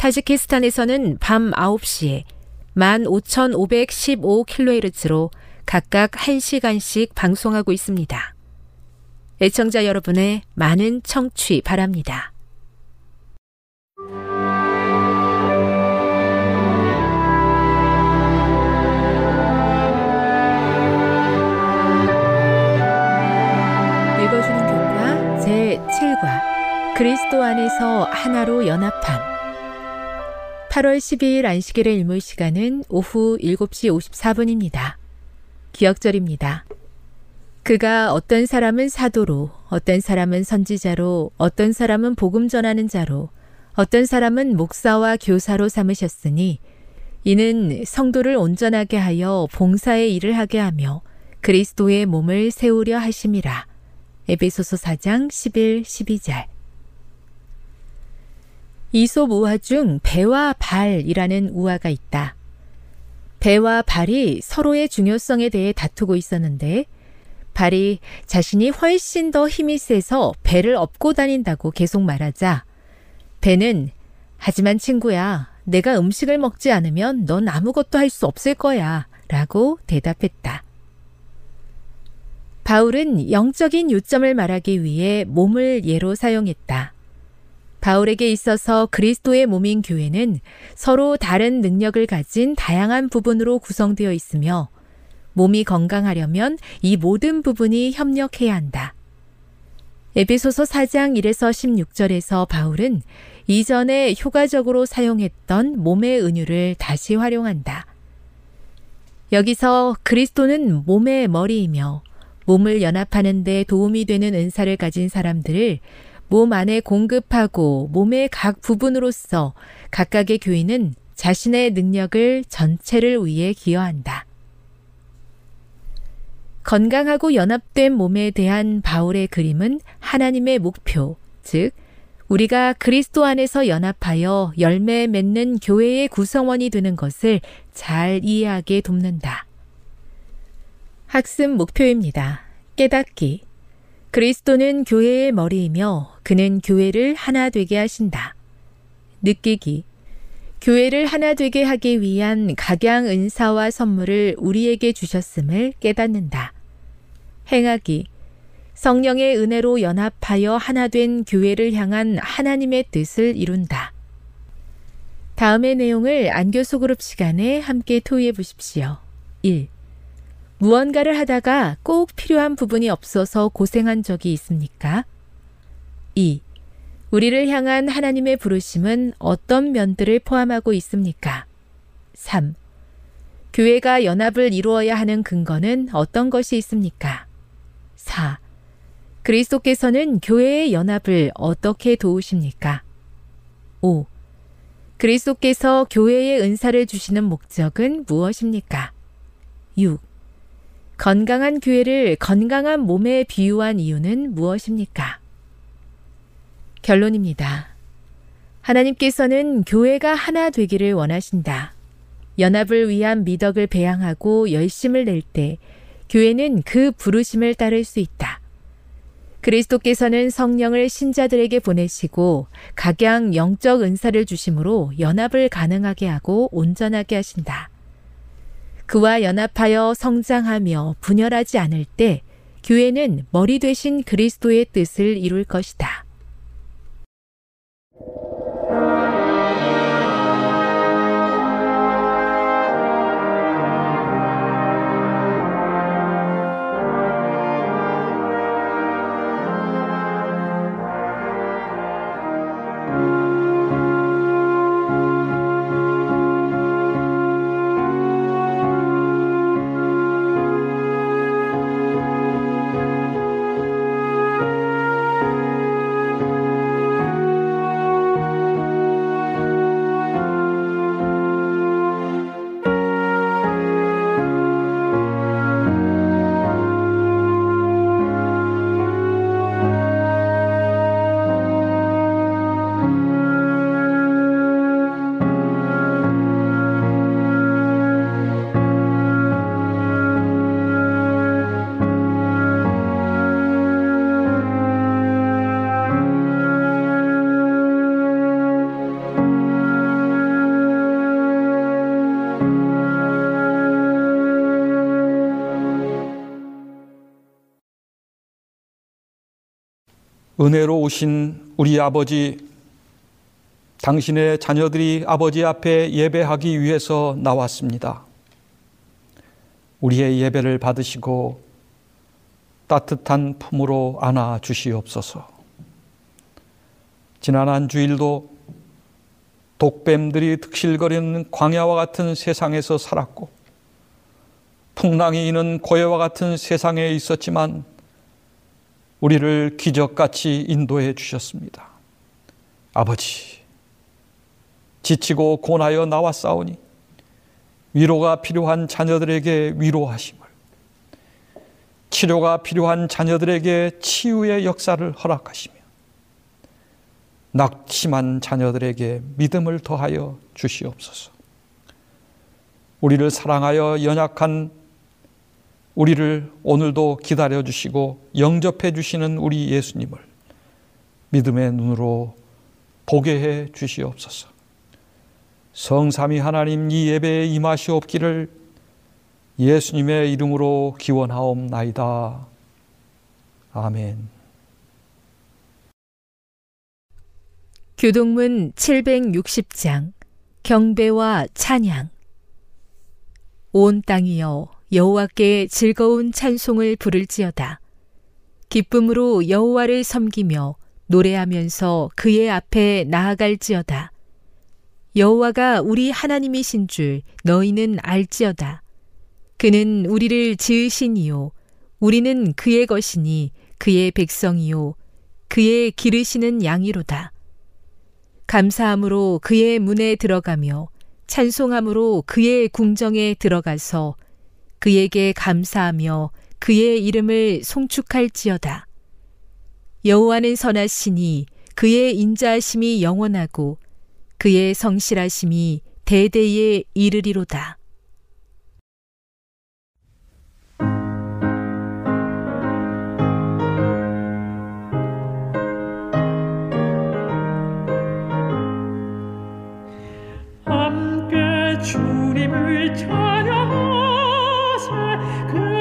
타지키스탄에서는 밤 9시에 15,515kHz로 각각 1시간씩 방송하고 있습니다. 애청자 여러분의 많은 청취 바랍니다. 읽어주는 교과 제7과 그리스도 안에서 하나로 연합함 8월 12일 안식일의 일몰 시간은 오후 7시 54분입니다. 기억절입니다. 그가 어떤 사람은 사도로, 어떤 사람은 선지자로, 어떤 사람은 복음 전하는 자로, 어떤 사람은 목사와 교사로 삼으셨으니 이는 성도를 온전하게 하여 봉사의 일을 하게 하며 그리스도의 몸을 세우려 하심이라. 에베소서 4장 11, 12절. 이솝 우화 중 배와 발이라는 우화가 있다. 배와 발이 서로의 중요성에 대해 다투고 있었는데 발이 자신이 훨씬 더 힘이 세서 배를 업고 다닌다고 계속 말하자 배는 하지만 친구야 내가 음식을 먹지 않으면 넌 아무것도 할 수 없을 거야 라고 대답했다. 바울은 영적인 요점을 말하기 위해 몸을 예로 사용했다. 바울에게 있어서 그리스도의 몸인 교회는 서로 다른 능력을 가진 다양한 부분으로 구성되어 있으며 몸이 건강하려면 이 모든 부분이 협력해야 한다. 에베소서 4장 1에서 16절에서 바울은 이전에 효과적으로 사용했던 몸의 은유를 다시 활용한다. 여기서 그리스도는 몸의 머리이며 몸을 연합하는 데 도움이 되는 은사를 가진 사람들을 몸 안에 공급하고 몸의 각 부분으로서 각각의 교인은 자신의 능력을 전체를 위해 기여한다. 건강하고 연합된 몸에 대한 바울의 그림은 하나님의 목표, 즉, 우리가 그리스도 안에서 연합하여 열매 맺는 교회의 구성원이 되는 것을 잘 이해하게 돕는다. 학습 목표입니다. 깨닫기. 그리스도는 교회의 머리이며 그는 교회를 하나 되게 하신다. 느끼기. 교회를 하나 되게 하기 위한 각양 은사와 선물을 우리에게 주셨음을 깨닫는다. 행하기. 성령의 은혜로 연합하여 하나 된 교회를 향한 하나님의 뜻을 이룬다. 다음의 내용을 안교소 그룹 시간에 함께 토의해 보십시오. 1. 무언가를 하다가 꼭 필요한 부분이 없어서 고생한 적이 있습니까? 2. 우리를 향한 하나님의 부르심은 어떤 면들을 포함하고 있습니까? 3. 교회가 연합을 이루어야 하는 근거는 어떤 것이 있습니까? 4. 그리스도께서는 교회의 연합을 어떻게 도우십니까? 5. 그리스도께서 교회의 은사를 주시는 목적은 무엇입니까? 6. 건강한 교회를 건강한 몸에 비유한 이유는 무엇입니까? 결론입니다. 하나님께서는 교회가 하나 되기를 원하신다. 연합을 위한 미덕을 배양하고 열심을 낼 때 교회는 그 부르심을 따를 수 있다. 그리스도께서는 성령을 신자들에게 보내시고 각양 영적 은사를 주심으로 연합을 가능하게 하고 온전하게 하신다. 그와 연합하여 성장하며 분열하지 않을 때 교회는 머리 되신 그리스도의 뜻을 이룰 것이다. 은혜로 오신 우리 아버지, 당신의 자녀들이 아버지 앞에 예배하기 위해서 나왔습니다. 우리의 예배를 받으시고 따뜻한 품으로 안아 주시옵소서. 지난 한 주일도 독뱀들이 득실거리는 광야와 같은 세상에서 살았고, 풍랑이 이는 고해와 같은 세상에 있었지만, 우리를 기적같이 인도해 주셨습니다. 아버지, 지치고 고나여 나왔사오니 위로가 필요한 자녀들에게 위로하심을, 치료가 필요한 자녀들에게 치유의 역사를 허락하시며, 낙심한 자녀들에게 믿음을 더하여 주시옵소서. 우리를 사랑하여 연약한 우리를 오늘도 기다려 주시고 영접해 주시는 우리 예수님을 믿음의 눈으로 보게 해 주시옵소서. 성삼위 하나님 이 예배에 임하시옵기를 예수님의 이름으로 기원하옵나이다. 아멘. 교동문 760장 경배와 찬양 온 땅이여 여호와께 즐거운 찬송을 부를지어다. 기쁨으로 여호와를 섬기며 노래하면서 그의 앞에 나아갈지어다. 여호와가 우리 하나님이신 줄 너희는 알지어다. 그는 우리를 지으시니요 우리는 그의 것이니 그의 백성이요 그의 기르시는 양이로다. 감사함으로 그의 문에 들어가며 찬송함으로 그의 궁정에 들어가서 그에게 감사하며 그의 이름을 송축할지어다. 여호와는 선하시니 그의 인자하심이 영원하고 그의 성실하심이 대대에 이르리로다. 주님을 찾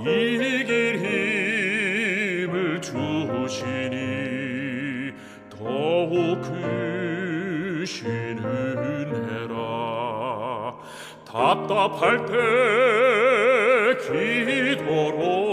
이길 힘을 주시니 더욱 크신 은혜라. 답답할 때 기도로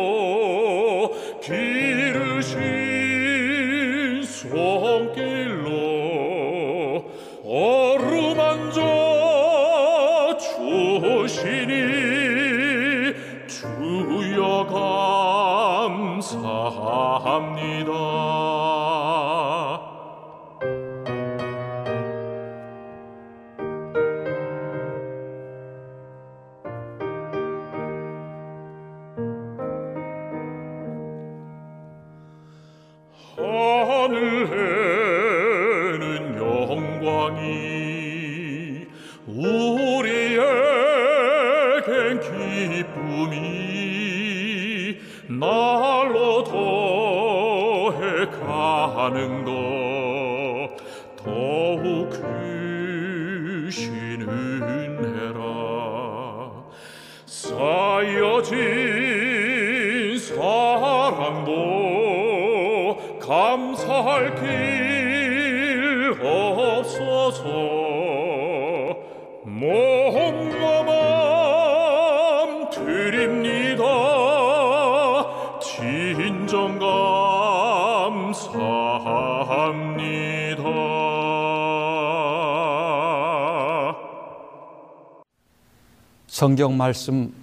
성경 말씀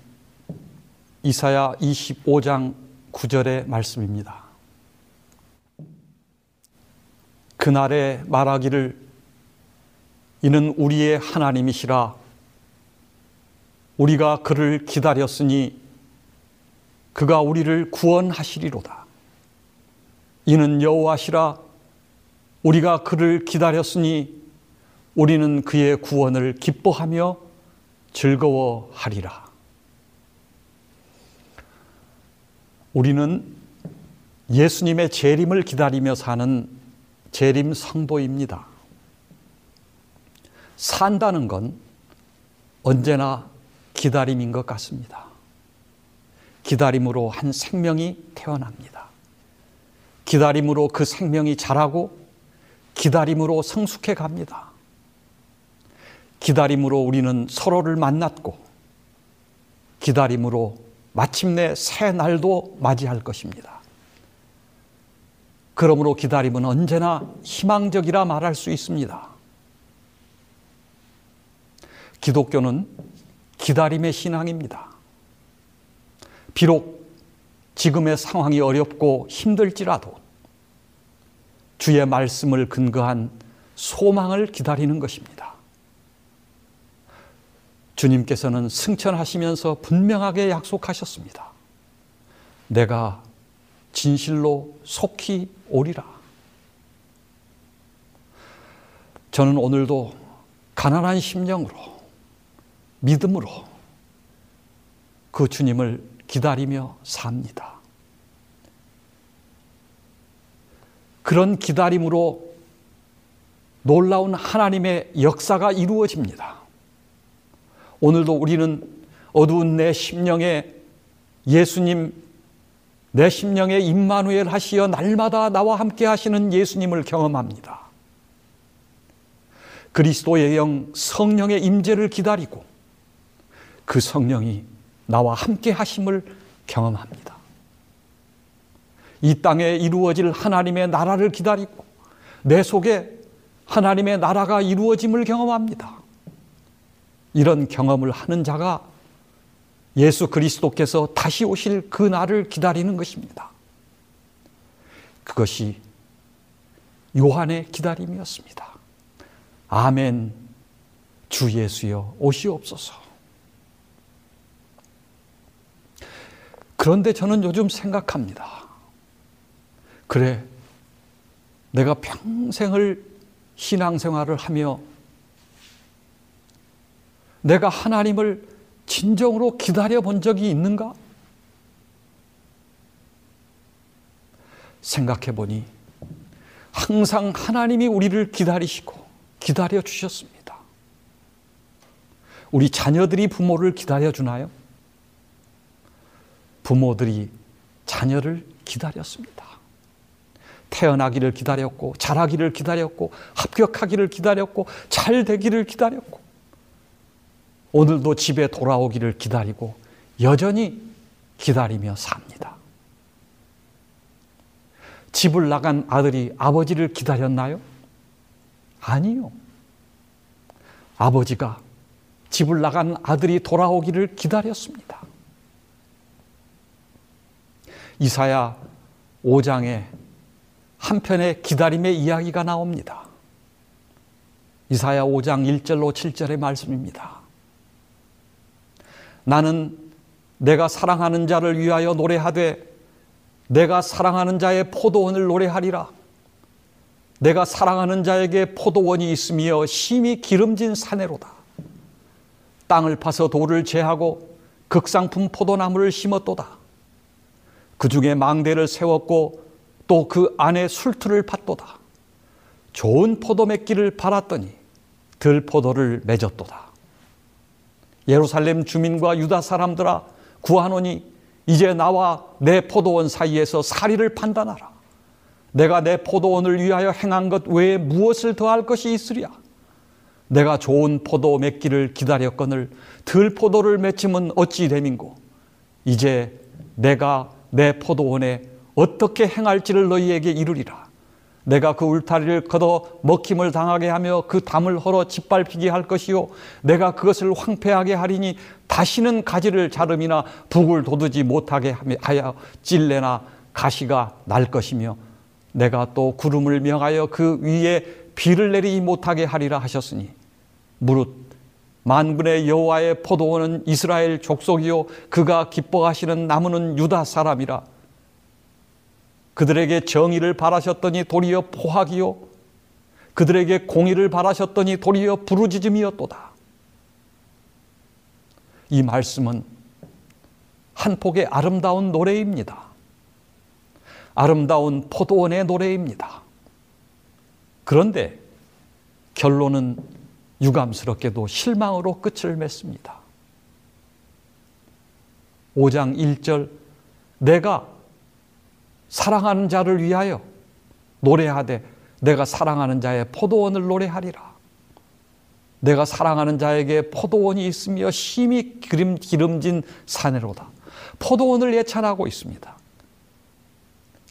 이사야 25장 9절의 말씀입니다. 그날에 말하기를 이는 우리의 하나님이시라 우리가 그를 기다렸으니 그가 우리를 구원하시리로다. 이는 여호와시라 우리가 그를 기다렸으니 우리는 그의 구원을 기뻐하며 즐거워하리라. 우리는 예수님의 재림을 기다리며 사는 재림 성도입니다. 산다는 건 언제나 기다림인 것 같습니다. 기다림으로 한 생명이 태어납니다. 기다림으로 그 생명이 자라고 기다림으로 성숙해 갑니다. 기다림으로 우리는 서로를 만났고 기다림으로 마침내 새 날도 맞이할 것입니다. 그러므로 기다림은 언제나 희망적이라 말할 수 있습니다. 기독교는 기다림의 신앙입니다. 비록 지금의 상황이 어렵고 힘들지라도 주의 말씀을 근거한 소망을 기다리는 것입니다. 주님께서는 승천하시면서 분명하게 약속하셨습니다. 내가 진실로 속히 오리라. 저는 오늘도 가난한 심령으로 믿음으로 그 주님을 기다리며 삽니다. 그런 기다림으로 놀라운 하나님의 역사가 이루어집니다. 오늘도 우리는 어두운 내 심령에 예수님, 내 심령에 임마누엘 하시어 날마다 나와 함께 하시는 예수님을 경험합니다. 그리스도의 영 성령의 임재를 기다리고 그 성령이 나와 함께 하심을 경험합니다. 이 땅에 이루어질 하나님의 나라를 기다리고 내 속에 하나님의 나라가 이루어짐을 경험합니다. 이런 경험을 하는 자가 예수 그리스도께서 다시 오실 그 날을 기다리는 것입니다. 그것이 요한의 기다림이었습니다. 아멘. 주 예수여 오시옵소서. 그런데 저는 요즘 생각합니다. 그래, 내가 평생을 신앙생활을 하며 내가 하나님을 진정으로 기다려 본 적이 있는가? 생각해 보니 항상 하나님이 우리를 기다리시고 기다려 주셨습니다. 우리 자녀들이 부모를 기다려 주나요? 부모들이 자녀를 기다렸습니다. 태어나기를 기다렸고, 자라기를 기다렸고, 합격하기를 기다렸고, 잘 되기를 기다렸고, 오늘도 집에 돌아오기를 기다리고, 여전히 기다리며 삽니다. 집을 나간 아들이 아버지를 기다렸나요? 아니요. 아버지가 집을 나간 아들이 돌아오기를 기다렸습니다. 이사야 5장에 한편의 기다림의 이야기가 나옵니다. 이사야 5장 1절로 7절의 말씀입니다. 나는 내가 사랑하는 자를 위하여 노래하되 내가 사랑하는 자의 포도원을 노래하리라. 내가 사랑하는 자에게 포도원이 있으며 심히 기름진 사내로다. 땅을 파서 돌을 제하고 극상품 포도나무를 심었도다. 그 중에 망대를 세웠고 또 그 안에 술틀을 팠도다. 좋은 포도 맺기를 바랐더니 들포도를 맺었도다. 예루살렘 주민과 유다 사람들아 구하노니 이제 나와 내 포도원 사이에서 사리를 판단하라. 내가 내 포도원을 위하여 행한 것 외에 무엇을 더할 것이 있으랴? 내가 좋은 포도 맺기를 기다렸거늘 들 포도를 맺힘은 어찌 됨인고? 이제 내가 내 포도원에 어떻게 행할지를 너희에게 이르리라. 내가 그 울타리를 걷어 먹힘을 당하게 하며 그 담을 헐어 짓밟히게 할 것이요. 내가 그것을 황폐하게 하리니 다시는 가지를 자름이나 북을 돋우지 못하게 하여 찔레나 가시가 날 것이며 내가 또 구름을 명하여 그 위에 비를 내리지 못하게 하리라 하셨으니 무릇 만군의 여호와의 포도원은 이스라엘 족속이요 그가 기뻐하시는 나무는 유다 사람이라 그들에게 정의를 바라셨더니 도리어 포악이요 그들에게 공의를 바라셨더니 도리어 부르짖음이었도다 이 말씀은 한 폭의 아름다운 노래입니다. 아름다운 포도원의 노래입니다. 그런데 결론은 유감스럽게도 실망으로 끝을 맺습니다. 5장 1절 내가 사랑하는 자를 위하여 노래하되 내가 사랑하는 자의 포도원을 노래하리라. 내가 사랑하는 자에게 포도원이 있으며 심히 기름, 기름진 사내로다. 포도원을 예찬하고 있습니다.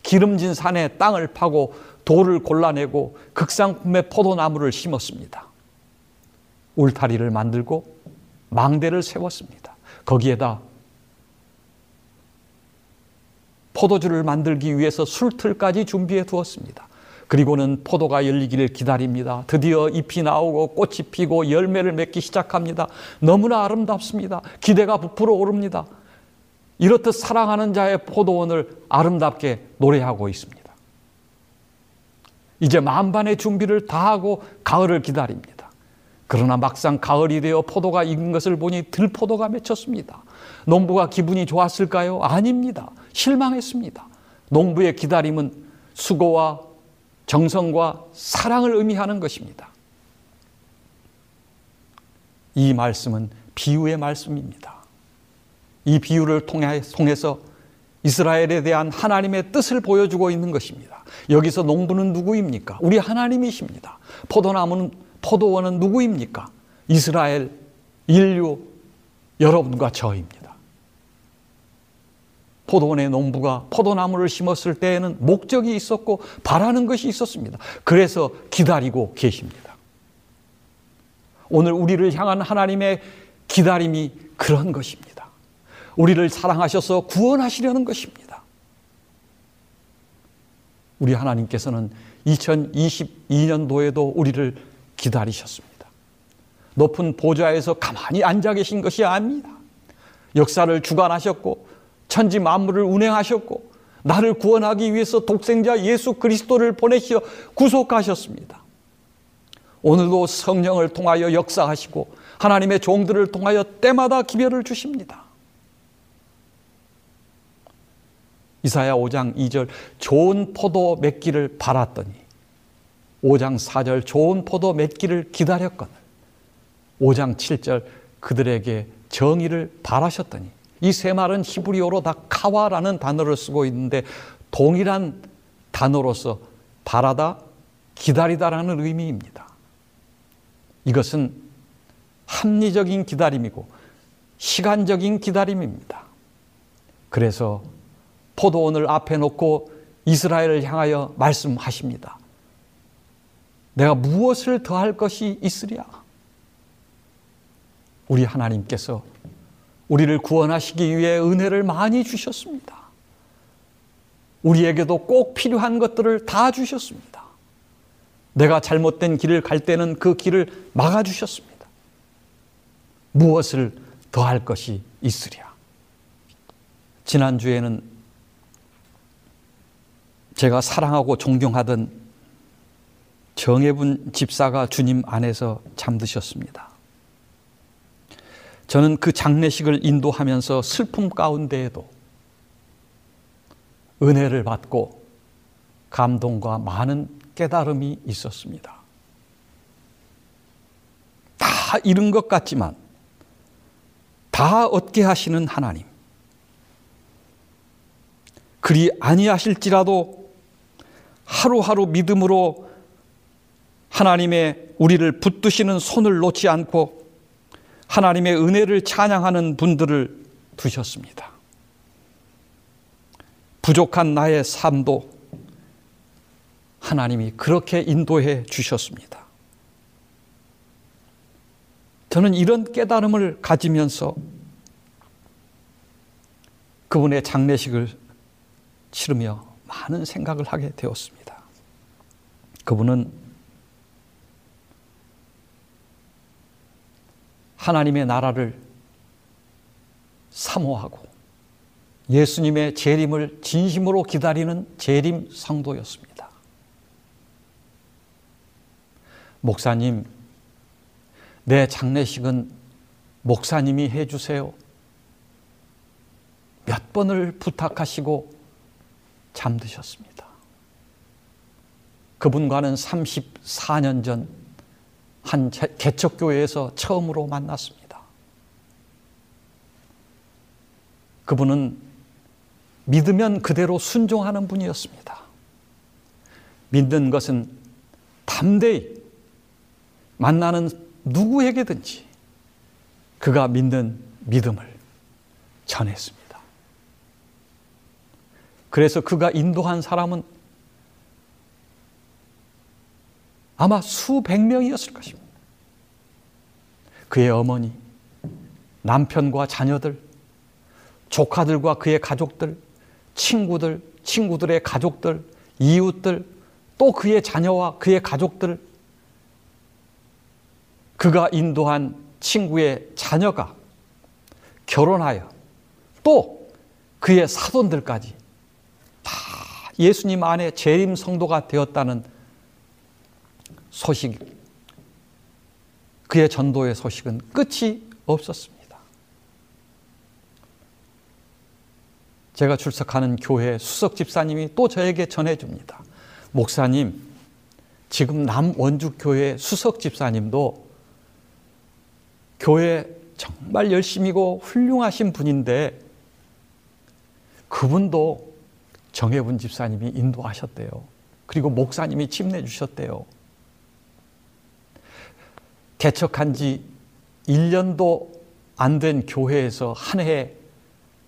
기름진 산에 땅을 파고 돌을 골라내고 극상품의 포도나무를 심었습니다. 울타리를 만들고 망대를 세웠습니다. 거기에다 포도주를 만들기 위해서 술틀까지 준비해 두었습니다. 그리고는 포도가 열리기를 기다립니다. 드디어 잎이 나오고 꽃이 피고 열매를 맺기 시작합니다. 너무나 아름답습니다. 기대가 부풀어 오릅니다. 이렇듯 사랑하는 자의 포도원을 아름답게 노래하고 있습니다. 이제 만반의 준비를 다하고 가을을 기다립니다. 그러나 막상 가을이 되어 포도가 익은 것을 보니 들포도가 맺혔습니다. 농부가 기분이 좋았을까요? 아닙니다. 실망했습니다. 농부의 기다림은 수고와 정성과 사랑을 의미하는 것입니다. 이 말씀은 비유의 말씀입니다. 이 비유를 통해서 이스라엘에 대한 하나님의 뜻을 보여주고 있는 것입니다. 여기서 농부는 누구입니까? 우리 하나님이십니다. 포도나무는 포도원은 누구입니까? 이스라엘 인류 여러분과 저입니다. 포도원의 농부가 포도나무를 심었을 때에는 목적이 있었고 바라는 것이 있었습니다. 그래서 기다리고 계십니다. 오늘 우리를 향한 하나님의 기다림이 그런 것입니다. 우리를 사랑하셔서 구원하시려는 것입니다. 우리 하나님께서는 2022년도에도 우리를 기다리셨습니다. 높은 보좌에서 가만히 앉아 계신 것이 아닙니다. 역사를 주관하셨고 천지 만물을 운행하셨고 나를 구원하기 위해서 독생자 예수 그리스도를 보내시어 구속하셨습니다. 오늘도 성령을 통하여 역사하시고 하나님의 종들을 통하여 때마다 기별을 주십니다. 이사야 5장 2절 좋은 포도 맺기를 바랐더니 5장 4절 좋은 포도 맺기를 기다렸거늘 5장 7절 그들에게 정의를 바라셨더니 이 세 말은 히브리어로 다 카와라는 단어를 쓰고 있는데 동일한 단어로서 바라다 기다리다라는 의미입니다. 이것은 합리적인 기다림이고 시간적인 기다림입니다. 그래서 포도원을 앞에 놓고 이스라엘을 향하여 말씀하십니다. 내가 무엇을 더할 것이 있으랴? 우리 하나님께서 우리를 구원하시기 위해 은혜를 많이 주셨습니다. 우리에게도 꼭 필요한 것들을 다 주셨습니다. 내가 잘못된 길을 갈 때는 그 길을 막아주셨습니다. 무엇을 더할 것이 있으랴? 지난주에는 제가 사랑하고 존경하던 정혜분 집사가 주님 안에서 잠드셨습니다. 저는 그 장례식을 인도하면서 슬픔 가운데에도 은혜를 받고 감동과 많은 깨달음이 있었습니다. 다 잃은 것 같지만 다 얻게 하시는 하나님. 그리 아니하실지라도 하루하루 믿음으로 하나님의 우리를 붙드시는 손을 놓지 않고 하나님의 은혜를 찬양하는 분들을 두셨습니다. 부족한 나의 삶도 하나님이 그렇게 인도해 주셨습니다. 저는 이런 깨달음을 가지면서 그분의 장례식을 치르며 많은 생각을 하게 되었습니다. 그분은 하나님의 나라를 사모하고 예수님의 재림을 진심으로 기다리는 재림 성도였습니다. 목사님, 내 장례식은 목사님이 해주세요. 몇 번을 부탁하시고 잠드셨습니다. 그분과는 34년 전 한 제- 개척교회에서 처음으로 만났습니다. 그분은 믿으면 그대로 순종하는 분이었습니다. 믿는 것은 담대히 만나는 누구에게든지 그가 믿는 믿음을 전했습니다. 그래서 그가 인도한 사람은 아마 수백 명이었을 것입니다. 그의 어머니, 남편과 자녀들, 조카들과 그의 가족들, 친구들, 친구들의 가족들, 이웃들, 또 그의 자녀와 그의 가족들, 그가 인도한 친구의 자녀가 결혼하여 또 그의 사돈들까지 다 예수님 안에 재림 성도가 되었다는 소식, 그의 전도의 소식은 끝이 없었습니다. 제가 출석하는 교회 수석 집사님이 또 저에게 전해줍니다. 목사님, 지금 남원주 교회 수석 집사님도 교회 정말 열심이고 훌륭하신 분인데 그분도 정혜분 집사님이 인도하셨대요. 그리고 목사님이 침내 주셨대요. 개척한 지 1년도 안 된 교회에서 한 해에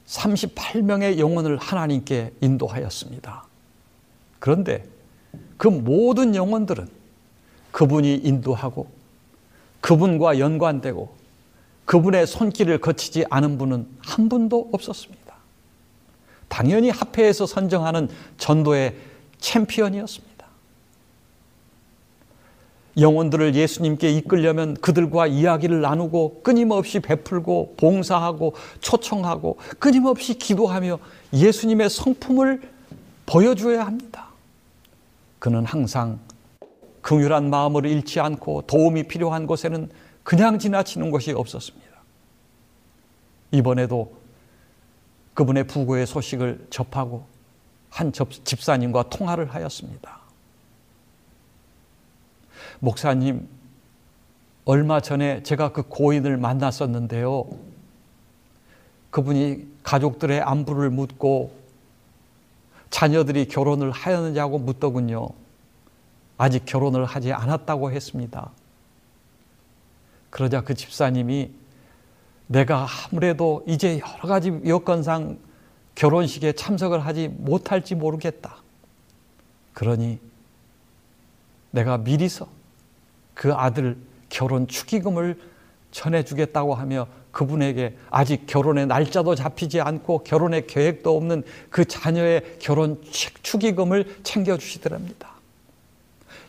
38명의 영혼을 하나님께 인도하였습니다. 그런데 그 모든 영혼들은 그분이 인도하고 그분과 연관되고 그분의 손길을 거치지 않은 분은 한 분도 없었습니다. 당연히 합회에서 선정하는 전도의 챔피언이었습니다. 영혼들을 예수님께 이끌려면 그들과 이야기를 나누고 끊임없이 베풀고 봉사하고 초청하고 끊임없이 기도하며 예수님의 성품을 보여줘야 합니다. 그는 항상 긍휼한 마음을 잃지 않고 도움이 필요한 곳에는 그냥 지나치는 것이 없었습니다. 이번에도 그분의 부고의 소식을 접하고 한 집사님과 통화를 하였습니다. 목사님, 얼마 전에 제가 그 고인을 만났었는데요. 그분이 가족들의 안부를 묻고 자녀들이 결혼을 하였느냐고 묻더군요. 아직 결혼을 하지 않았다고 했습니다. 그러자 그 집사님이 내가 아무래도 이제 여러 가지 여건상 결혼식에 참석을 하지 못할지 모르겠다. 그러니 내가 미리서 그 아들 결혼 축의금을 전해주겠다고 하며 그분에게 아직 결혼의 날짜도 잡히지 않고 결혼의 계획도 없는 그 자녀의 결혼 축의금을 챙겨주시더랍니다.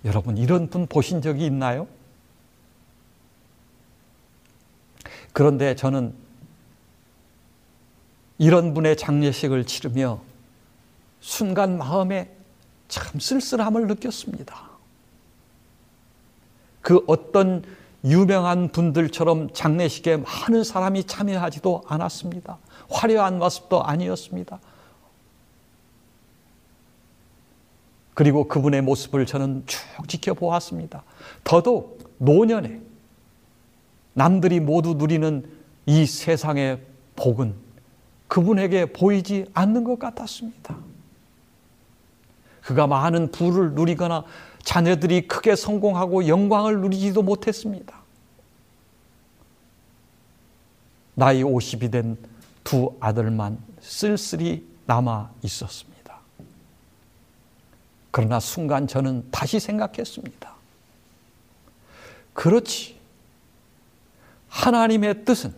여러분, 이런 분 보신 적이 있나요? 그런데 저는 이런 분의 장례식을 치르며 순간 마음에 참 쓸쓸함을 느꼈습니다. 그 어떤 유명한 분들처럼 장례식에 많은 사람이 참여하지도 않았습니다. 화려한 모습도 아니었습니다. 그리고 그분의 모습을 저는 쭉 지켜보았습니다. 더더욱 노년에 남들이 모두 누리는 이 세상의 복은 그분에게 보이지 않는 것 같았습니다. 그가 많은 부를 누리거나 자녀들이 크게 성공하고 영광을 누리지도 못했습니다. 나이 50이 된 두 아들만 쓸쓸히 남아 있었습니다. 그러나 순간 저는 다시 생각했습니다. 그렇지. 하나님의 뜻은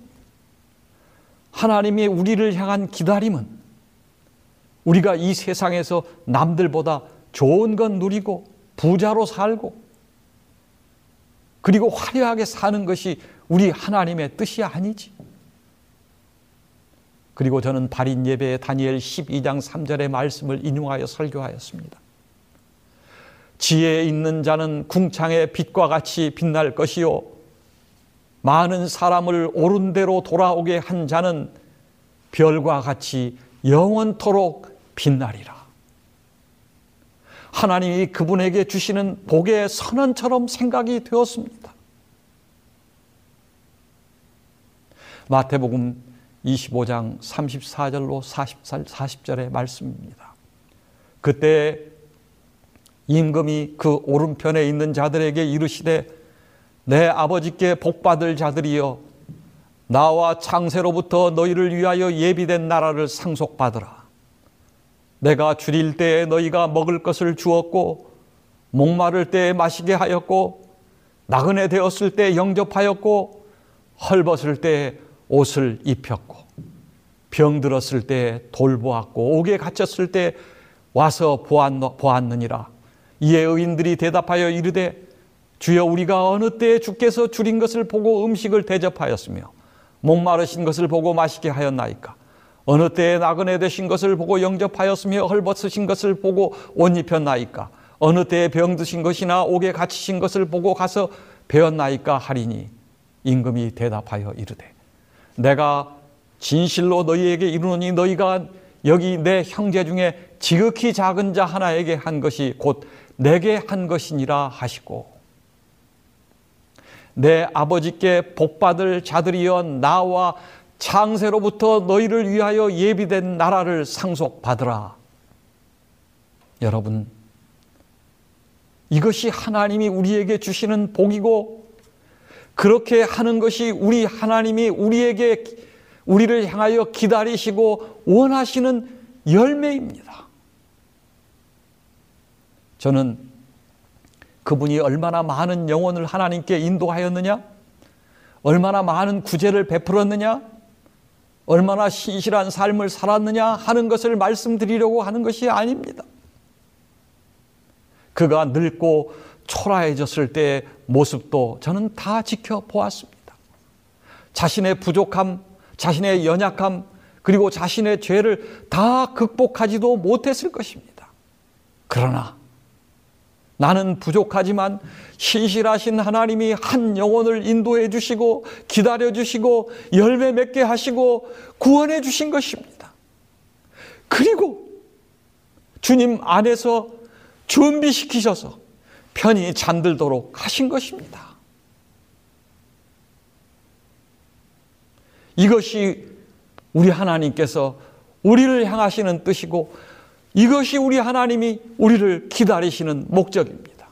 하나님의 우리를 향한 기다림은 우리가 이 세상에서 남들보다 좋은 건 누리고 부자로 살고 그리고 화려하게 사는 것이 우리 하나님의 뜻이 아니지. 그리고 저는 발인 예배의 다니엘 12장 3절의 말씀을 인용하여 설교하였습니다. 지혜 있는 자는 궁창의 빛과 같이 빛날 것이요 많은 사람을 옳은 대로 돌아오게 한 자는 별과 같이 영원토록 빛나리라. 하나님이 그분에게 주시는 복의 선언처럼 생각이 되었습니다. 마태복음 25장 34절로 40절의 말씀입니다. 그때 임금이 그 오른편에 있는 자들에게 이르시되 내 아버지께 복받을 자들이여 나와 창세로부터 너희를 위하여 예비된 나라를 상속받으라. 내가 줄일 때에 너희가 먹을 것을 주었고 목마를 때에 마시게 하였고 나그네 되었을 때 영접하였고 헐벗을 때에 옷을 입혔고 병들었을 때 돌보았고 옥에 갇혔을 때 와서 보았느니라. 이에 의인들이 대답하여 이르되 주여 우리가 어느 때에 주께서 줄인 것을 보고 음식을 대접하였으며 목마르신 것을 보고 마시게 하였나이까 어느 때에 나그네 되신 것을 보고 영접하였으며 헐벗으신 것을 보고 옷 입혔나이까? 어느 때에 병 드신 것이나 옥에 갇히신 것을 보고 가서 배웠나이까 하리니 임금이 대답하여 이르되 내가 진실로 너희에게 이르노니 너희가 여기 내 형제 중에 지극히 작은 자 하나에게 한 것이 곧 내게 한 것이니라 하시고 내 아버지께 복받을 자들이여 나와 창세로부터 너희를 위하여 예비된 나라를 상속받으라. 여러분, 이것이 하나님이 우리에게 주시는 복이고, 그렇게 하는 것이 우리 하나님이 우리에게, 우리를 향하여 기다리시고 원하시는 열매입니다. 저는 그분이 얼마나 많은 영혼을 하나님께 인도하였느냐? 얼마나 많은 구제를 베풀었느냐? 얼마나 신실한 삶을 살았느냐 하는 것을 말씀드리려고 하는 것이 아닙니다. 그가 늙고 초라해졌을 때의 모습도 저는 다 지켜보았습니다. 자신의 부족함, 자신의 연약함, 그리고 자신의 죄를 다 극복하지도 못했을 것입니다. 그러나 나는 부족하지만 신실하신 하나님이 한 영혼을 인도해 주시고 기다려 주시고 열매 맺게 하시고 구원해 주신 것입니다. 그리고 주님 안에서 준비시키셔서 편히 잠들도록 하신 것입니다. 이것이 우리 하나님께서 우리를 향하시는 뜻이고 이것이 우리 하나님이 우리를 기다리시는 목적입니다.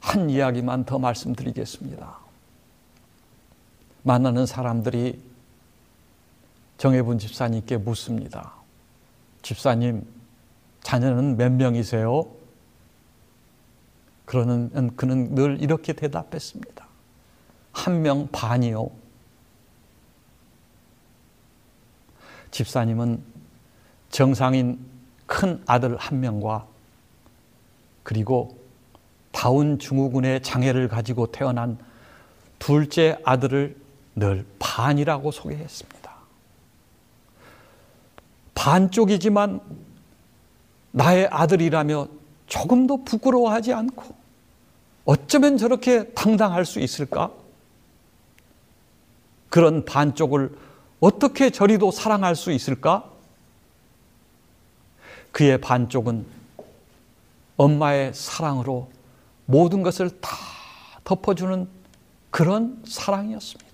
한 이야기만 더 말씀드리겠습니다. 만나는 사람들이 정혜분 집사님께 묻습니다. 집사님, 자녀는 몇 명이세요? 그러는 그는 늘 이렇게 대답했습니다. 한 명 반이요. 집사님은 정상인 큰 아들 한 명과 그리고 다운 증후군의 장애를 가지고 태어난 둘째 아들을 늘 반이라고 소개했습니다. 반쪽이지만 나의 아들이라며 조금도 부끄러워하지 않고 어쩌면 저렇게 당당할 수 있을까? 그런 반쪽을 어떻게 저리도 사랑할 수 있을까? 그의 반쪽은 엄마의 사랑으로 모든 것을 다 덮어주는 그런 사랑이었습니다.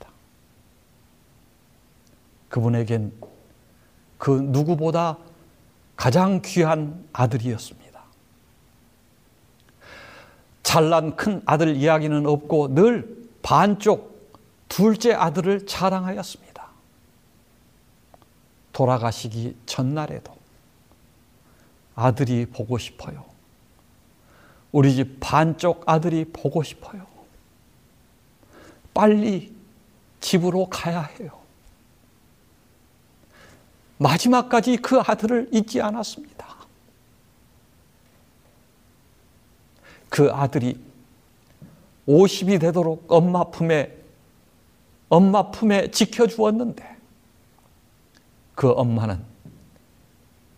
그분에겐 그 누구보다 가장 귀한 아들이었습니다. 잘난 큰 아들 이야기는 없고 늘 반쪽 둘째 아들을 자랑하였습니다. 돌아가시기 전날에도 아들이 보고 싶어요. 우리 집 반쪽 아들이 보고 싶어요. 빨리 집으로 가야 해요. 마지막까지 그 아들을 잊지 않았습니다. 그 아들이 50이 되도록 엄마 품에 엄마 품에 지켜주었는데 그 엄마는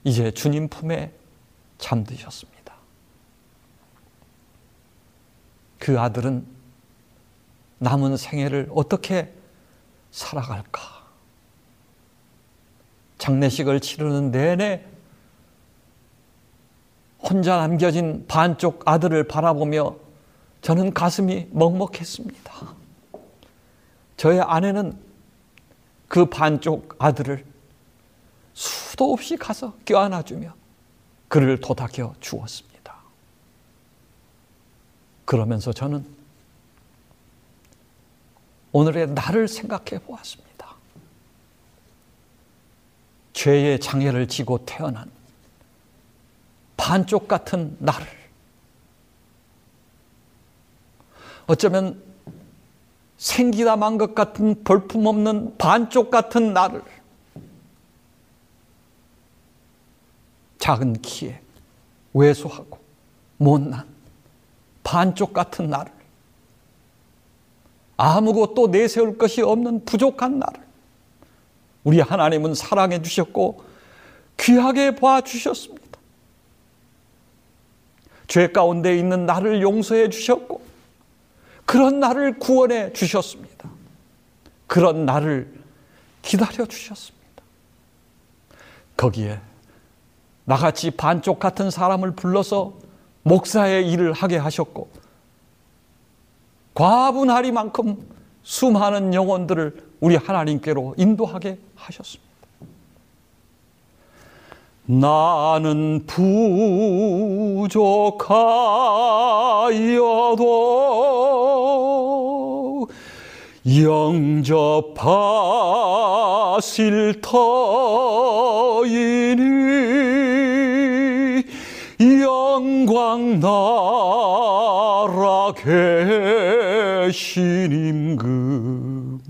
이제 주님 품에 잠드셨습니다. 그 아들은 남은 생애를 어떻게 살아갈까? 장례식을 치르는 내내 혼자 남겨진 반쪽 아들을 바라보며 저는 가슴이 먹먹했습니다. 저의 아내는 그 반쪽 아들을 수도 없이 가서 껴안아주며 그를 도닥여 주었습니다. 그러면서 저는 오늘의 나를 생각해 보았습니다. 죄의 장애를 지고 태어난 반쪽 같은 나를 어쩌면 생기다 만 것 같은 볼품없는 반쪽 같은 나를 작은 키에 왜소하고 못난 반쪽 같은 나를 아무것도 내세울 것이 없는 부족한 나를 우리 하나님은 사랑해 주셨고 귀하게 봐 주셨습니다. 죄 가운데 있는 나를 용서해 주셨고 그런 나를 구원해 주셨습니다. 그런 나를 기다려 주셨습니다. 거기에 나같이 반쪽 같은 사람을 불러서 목사의 일을 하게 하셨고 과분하리만큼 수많은 영혼들을 우리 하나님께로 인도하게 하셨습니다. 나는 부족하여도 영접하실 터이니 영광 나라 계신 임금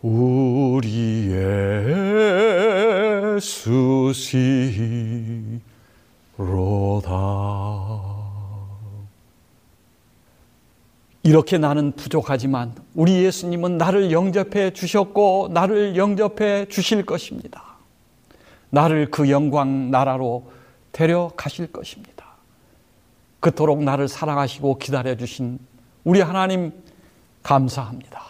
우리의 수시로다 이렇게 나는 부족하지만 우리 예수님은 나를 영접해 주셨고 나를 영접해 주실 것입니다. 나를 그 영광 나라로 데려가실 것입니다. 그토록 나를 사랑하시고 기다려 주신 우리 하나님 감사합니다.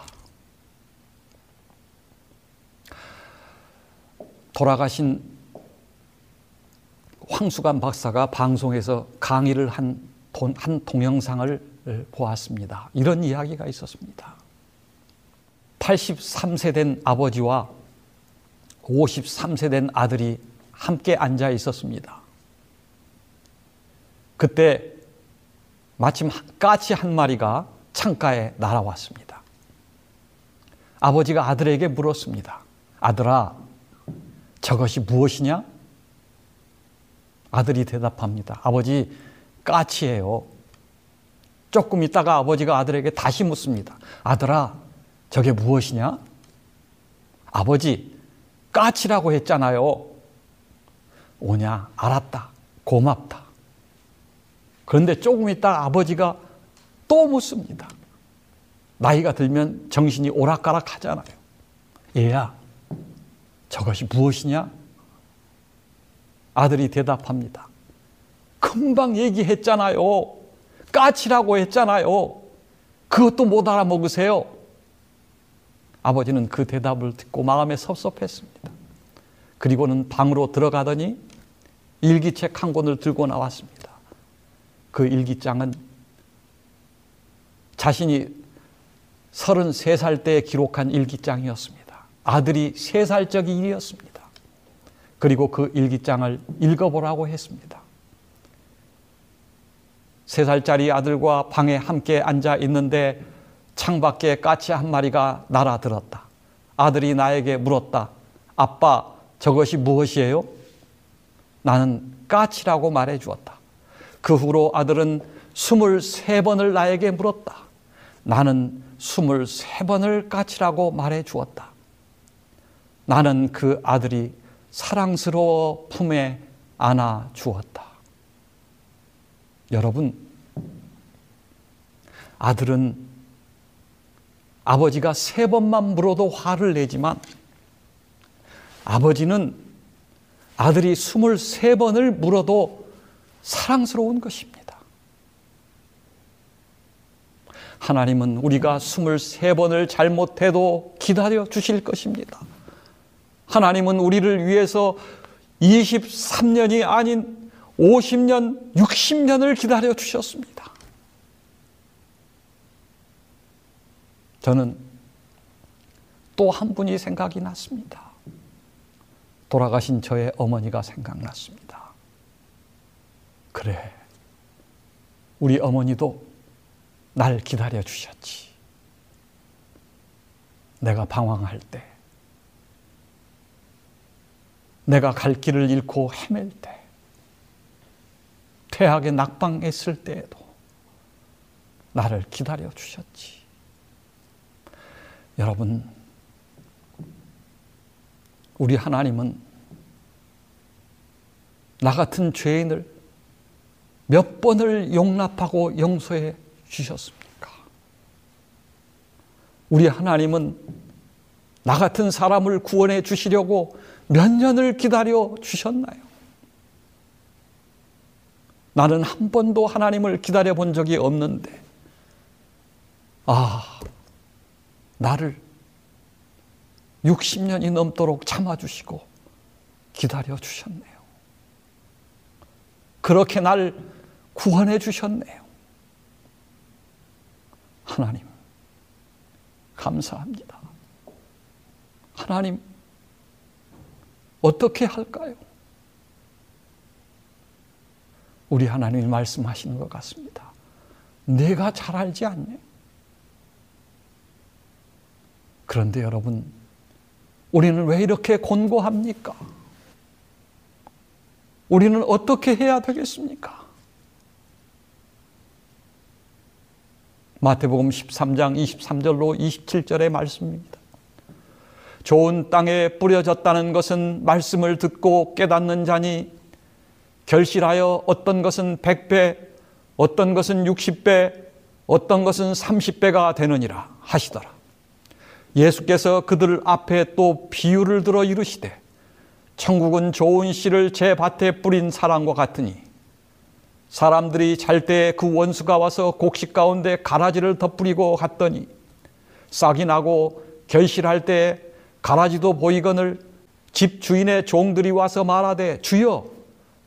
돌아가신 황수관 박사가 방송에서 강의를 한, 돈, 한 동영상을 보았습니다. 이런 이야기가 있었습니다. 83세 된 아버지와 53세 된 아들이 함께 앉아 있었습니다. 그때 마침 까치 한 마리가 창가에 날아왔습니다. 아버지가 아들에게 물었습니다. 아들아, 저것이 무엇이냐? 아들이 대답합니다. 아버지, 까치예요. 조금 있다가 아버지가 아들에게 다시 묻습니다. 아들아, 저게 무엇이냐? 아버지, 까치라고 했잖아요. 오냐? 알았다. 고맙다. 그런데 조금 있다가 아버지가 또 묻습니다. 나이가 들면 정신이 오락가락 하잖아요. 얘야, 저것이 무엇이냐? 아들이 대답합니다. 금방 얘기했잖아요. 까치라고 했잖아요. 그것도 못 알아먹으세요. 아버지는 그 대답을 듣고 마음에 섭섭했습니다. 그리고는 방으로 들어가더니 일기책 한 권을 들고 나왔습니다. 그 일기장은 자신이 33살 때 기록한 일기장이었습니다. 아들이 3살 적의 일이었습니다. 그리고 그 일기장을 읽어보라고 했습니다. 세 살짜리 아들과 방에 함께 앉아 있는데 창밖에 까치 한 마리가 날아들었다. 아들이 나에게 물었다. 아빠, 저것이 무엇이에요? 나는 까치라고 말해 주었다. 그 후로 아들은 23번을 나에게 물었다. 나는 23번을 까치라고 말해 주었다. 나는 그 아들이 사랑스러워 품에 안아 주었다. 여러분, 아들은 아버지가 세 번만 물어도 화를 내지만 아버지는 아들이 23번을 물어도 사랑스러운 것입니다. 하나님은 우리가 23번을 잘못해도 기다려 주실 것입니다. 하나님은 우리를 위해서 23년이 아닌 50년, 60년을 기다려 주셨습니다. 저는 또 한 분이 생각이 났습니다. 돌아가신 저의 어머니가 생각났습니다. 그래. 우리 어머니도 날 기다려 주셨지. 내가 방황할 때, 내가 갈 길을 잃고 헤맬 때, 퇴학에 낙방했을 때에도 나를 기다려 주셨지. 여러분, 우리 하나님은 나 같은 죄인을 몇 번을 용납하고 용서해 주셨습니까? 우리 하나님은 나 같은 사람을 구원해 주시려고 몇 년을 기다려 주셨나요? 나는 한 번도 하나님을 기다려 본 적이 없는데, 아, 나를 60년이 넘도록 참아주시고 기다려 주셨네요. 그렇게 날 구원해 주셨네요. 하나님, 감사합니다. 하나님, 어떻게 할까요? 우리 하나님이 말씀하시는 것 같습니다. 내가 잘 알지 않냐? 그런데 여러분, 우리는 왜 이렇게 곤고합니까? 우리는 어떻게 해야 되겠습니까? 마태복음 13장 23절로 27절의 말씀입니다. 좋은 땅에 뿌려졌다는 것은 말씀을 듣고 깨닫는 자니 결실하여 어떤 것은 100배, 어떤 것은 60배, 어떤 것은 30배가 되느니라 하시더라. 예수께서 그들 앞에 또 비유를 들어 이르시되 천국은 좋은 씨를 제 밭에 뿌린 사람과 같으니 사람들이 잘 때 그 원수가 와서 곡식 가운데 가라지를 덧뿌리고 갔더니 싹이 나고 결실할 때 가라지도 보이거늘 집 주인의 종들이 와서 말하되 주여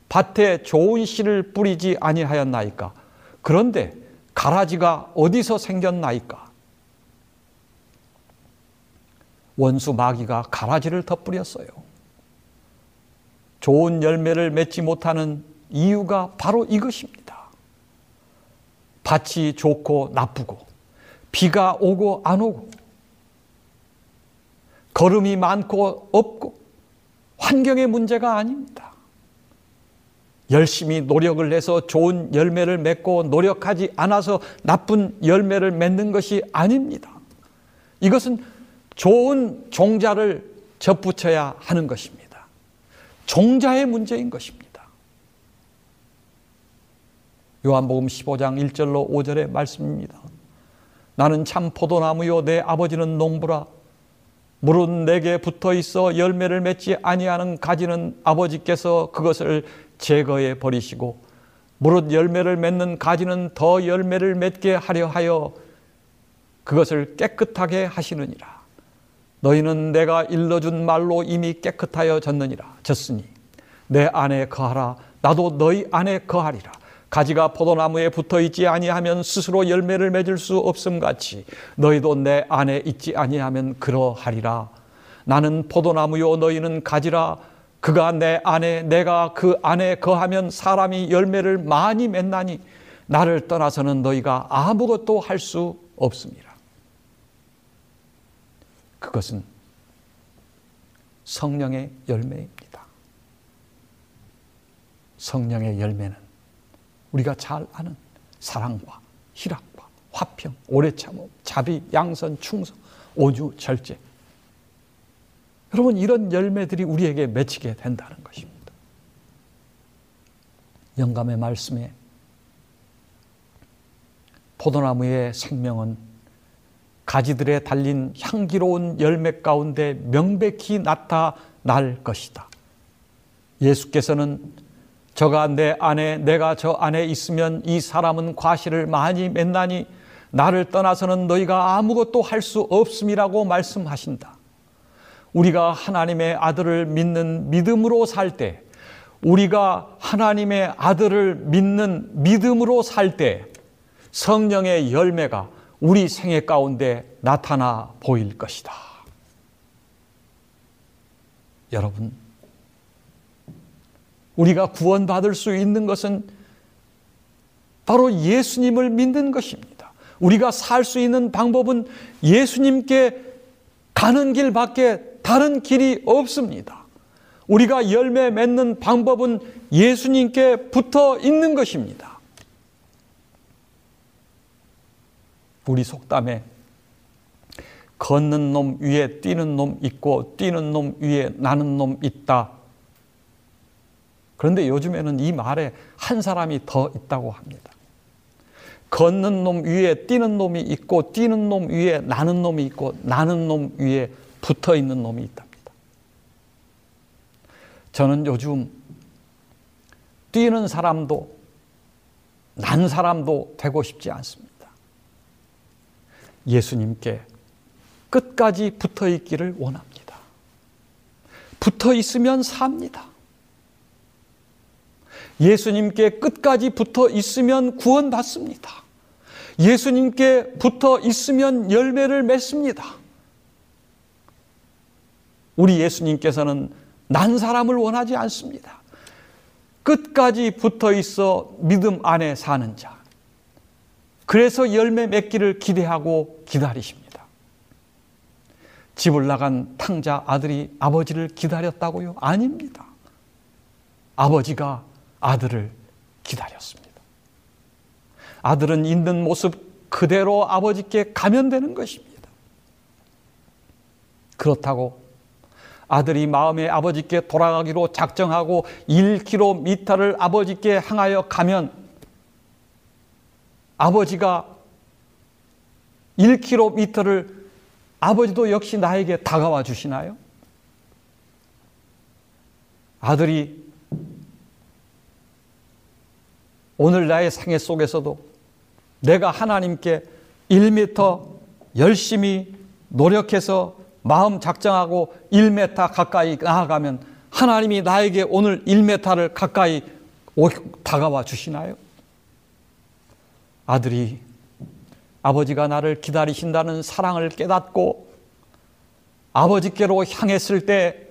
밭에 좋은 씨를 뿌리지 아니하였나이까 그런데 가라지가 어디서 생겼나이까 원수 마귀가 가라지를 덧뿌렸어요. 좋은 열매를 맺지 못하는 이유가 바로 이것입니다. 밭이 좋고 나쁘고, 비가 오고 안 오고, 걸음이 많고 없고, 환경의 문제가 아닙니다. 열심히 노력을 해서 좋은 열매를 맺고 노력하지 않아서 나쁜 열매를 맺는 것이 아닙니다. 이것은 좋은 종자를 접붙여야 하는 것입니다. 종자의 문제인 것입니다. 요한복음 15장 1절로 5절의 말씀입니다. 나는 참 포도나무요 내 아버지는 농부라 물은 내게 붙어 있어 열매를 맺지 아니하는 가지는 아버지께서 그것을 제거해 버리시고 무릇 열매를 맺는 가지는 더 열매를 맺게 하려 하여 그것을 깨끗하게 하시느니라. 너희는 내가 일러준 말로 이미 깨끗하여 졌느니라 졌으니 내 안에 거하라 나도 너희 안에 거하리라 가지가 포도나무에 붙어 있지 아니하면 스스로 열매를 맺을 수 없음 같이 너희도 내 안에 있지 아니하면 그러하리라 나는 포도나무요 너희는 가지라 그가 내 안에 내가 그 안에 거하면 사람이 열매를 많이 맺나니 나를 떠나서는 너희가 아무것도 할 수 없습니다. 그것은 성령의 열매입니다. 성령의 열매는 우리가 잘 아는 사랑과 희락과 화평, 오래 참음, 자비, 양선, 충성, 온유, 절제. 여러분 이런 열매들이 우리에게 맺히게 된다는 것입니다. 영감의 말씀에 포도나무의 생명은 가지들에 달린 향기로운 열매 가운데 명백히 나타날 것이다. 예수께서는 저가 내 안에 내가 저 안에 있으면 이 사람은 과실을 많이 맺나니 나를 떠나서는 너희가 아무것도 할 수 없음이라고 말씀하신다. 우리가 하나님의 아들을 믿는 믿음으로 살 때, 우리가 하나님의 아들을 믿는 믿음으로 살 때, 성령의 열매가 우리 생애 가운데 나타나 보일 것이다. 여러분, 우리가 구원받을 수 있는 것은 바로 예수님을 믿는 것입니다. 우리가 살 수 있는 방법은 예수님께 가는 길밖에 다른 길이 없습니다. 우리가 열매 맺는 방법은 예수님께 붙어 있는 것입니다. 우리 속담에 걷는 놈 위에 뛰는 놈 있고 뛰는 놈 위에 나는 놈 있다. 그런데 요즘에는 이 말에 한 사람이 더 있다고 합니다. 걷는 놈 위에 뛰는 놈이 있고 뛰는 놈 위에 나는 놈이 있고 나는 놈 위에 붙어 있는 놈이 있답니다. 저는 요즘 뛰는 사람도 난 사람도 되고 싶지 않습니다. 예수님께 끝까지 붙어 있기를 원합니다. 붙어 있으면 삽니다. 예수님께 끝까지 붙어 있으면 구원받습니다. 예수님께 붙어 있으면 열매를 맺습니다. 우리 예수님께서는 난 사람을 원하지 않습니다. 끝까지 붙어 있어 믿음 안에 사는 자. 그래서 열매 맺기를 기대하고 기다리십니다. 집을 나간 탕자 아들이 아버지를 기다렸다고요? 아닙니다. 아버지가 아들을 기다렸습니다. 아들은 있는 모습 그대로 아버지께 가면 되는 것입니다. 그렇다고 아들이 마음에 아버지께 돌아가기로 작정하고 1km를 아버지께 향하여 가면 아버지가 1km를 아버지도 역시 나에게 다가와 주시나요? 아들이 오늘 나의 생애 속에서도 내가 하나님께 1m 열심히 노력해서 마음 작정하고 1m 가까이 나아가면 하나님이 나에게 오늘 1m를 가까이 다가와 주시나요? 아들이 아버지가 나를 기다리신다는 사랑을 깨닫고 아버지께로 향했을 때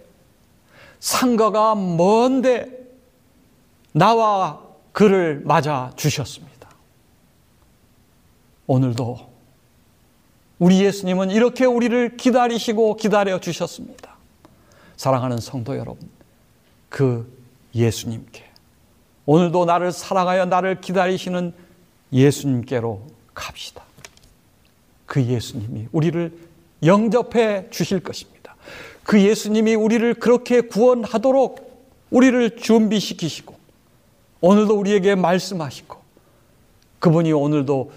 상거가 먼데 나와 그를 맞아 주셨습니다. 오늘도 우리 예수님은 이렇게 우리를 기다리시고 기다려 주셨습니다. 사랑하는 성도 여러분, 그 예수님께 오늘도 나를 사랑하여 나를 기다리시는 예수님께로 갑시다. 그 예수님이 우리를 영접해 주실 것입니다. 그 예수님이 우리를 그렇게 구원하도록 우리를 준비시키시고 오늘도 우리에게 말씀하시고 그분이 오늘도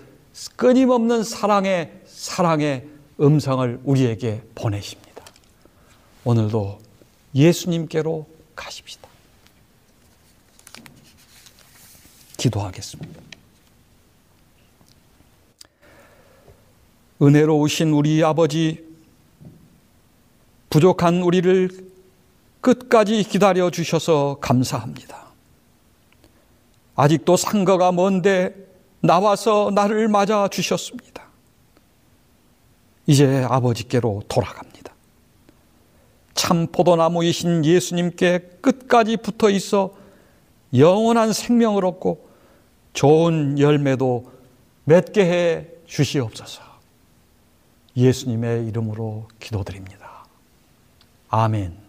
끊임없는 사랑의 사랑의 음성을 우리에게 보내십니다. 오늘도 예수님께로 가십시다. 기도하겠습니다. 은혜로우신 우리 아버지, 부족한 우리를 끝까지 기다려 주셔서 감사합니다. 아직도 상거가 먼데 나와서 나를 맞아 주셨습니다. 이제 아버지께로 돌아갑니다. 참 포도나무이신 예수님께 끝까지 붙어 있어 영원한 생명을 얻고 좋은 열매도 맺게 해 주시옵소서. 예수님의 이름으로 기도드립니다. 아멘.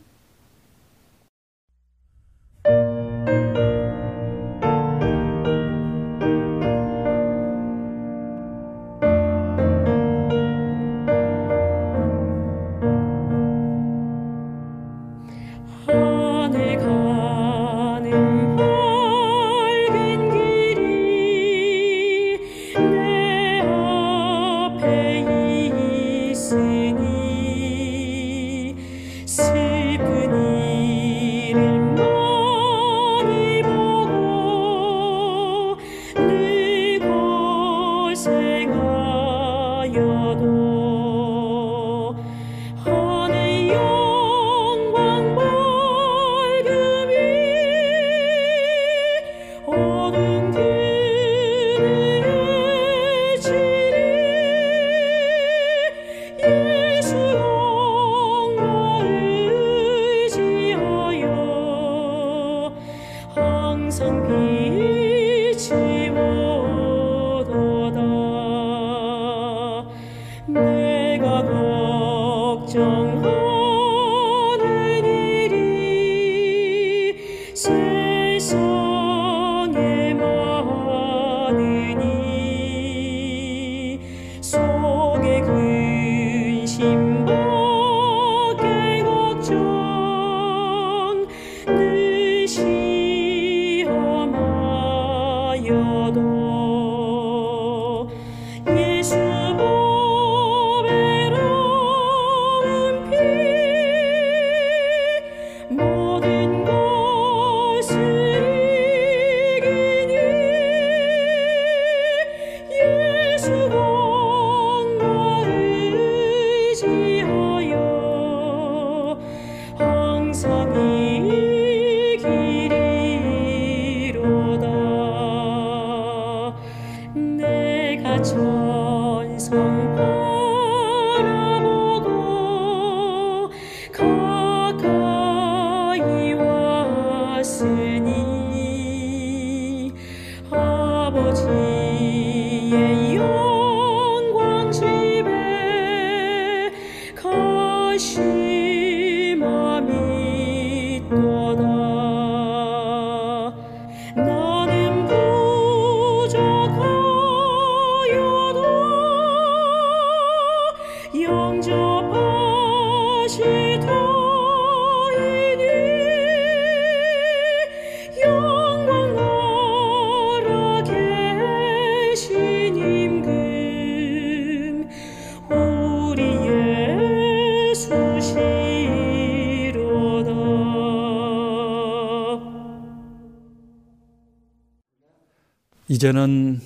이제는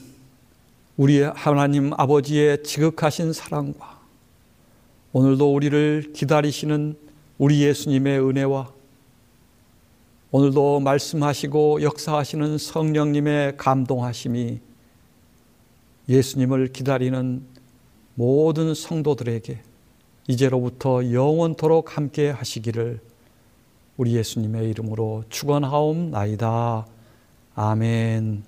우리 하나님 아버지의 지극하신 사랑과 오늘도 우리를 기다리시는 우리 예수님의 은혜와 오늘도 말씀하시고 역사하시는 성령님의 감동하심이 예수님을 기다리는 모든 성도들에게 이제로부터 영원토록 함께 하시기를 우리 예수님의 이름으로 축원하옵나이다. 아멘.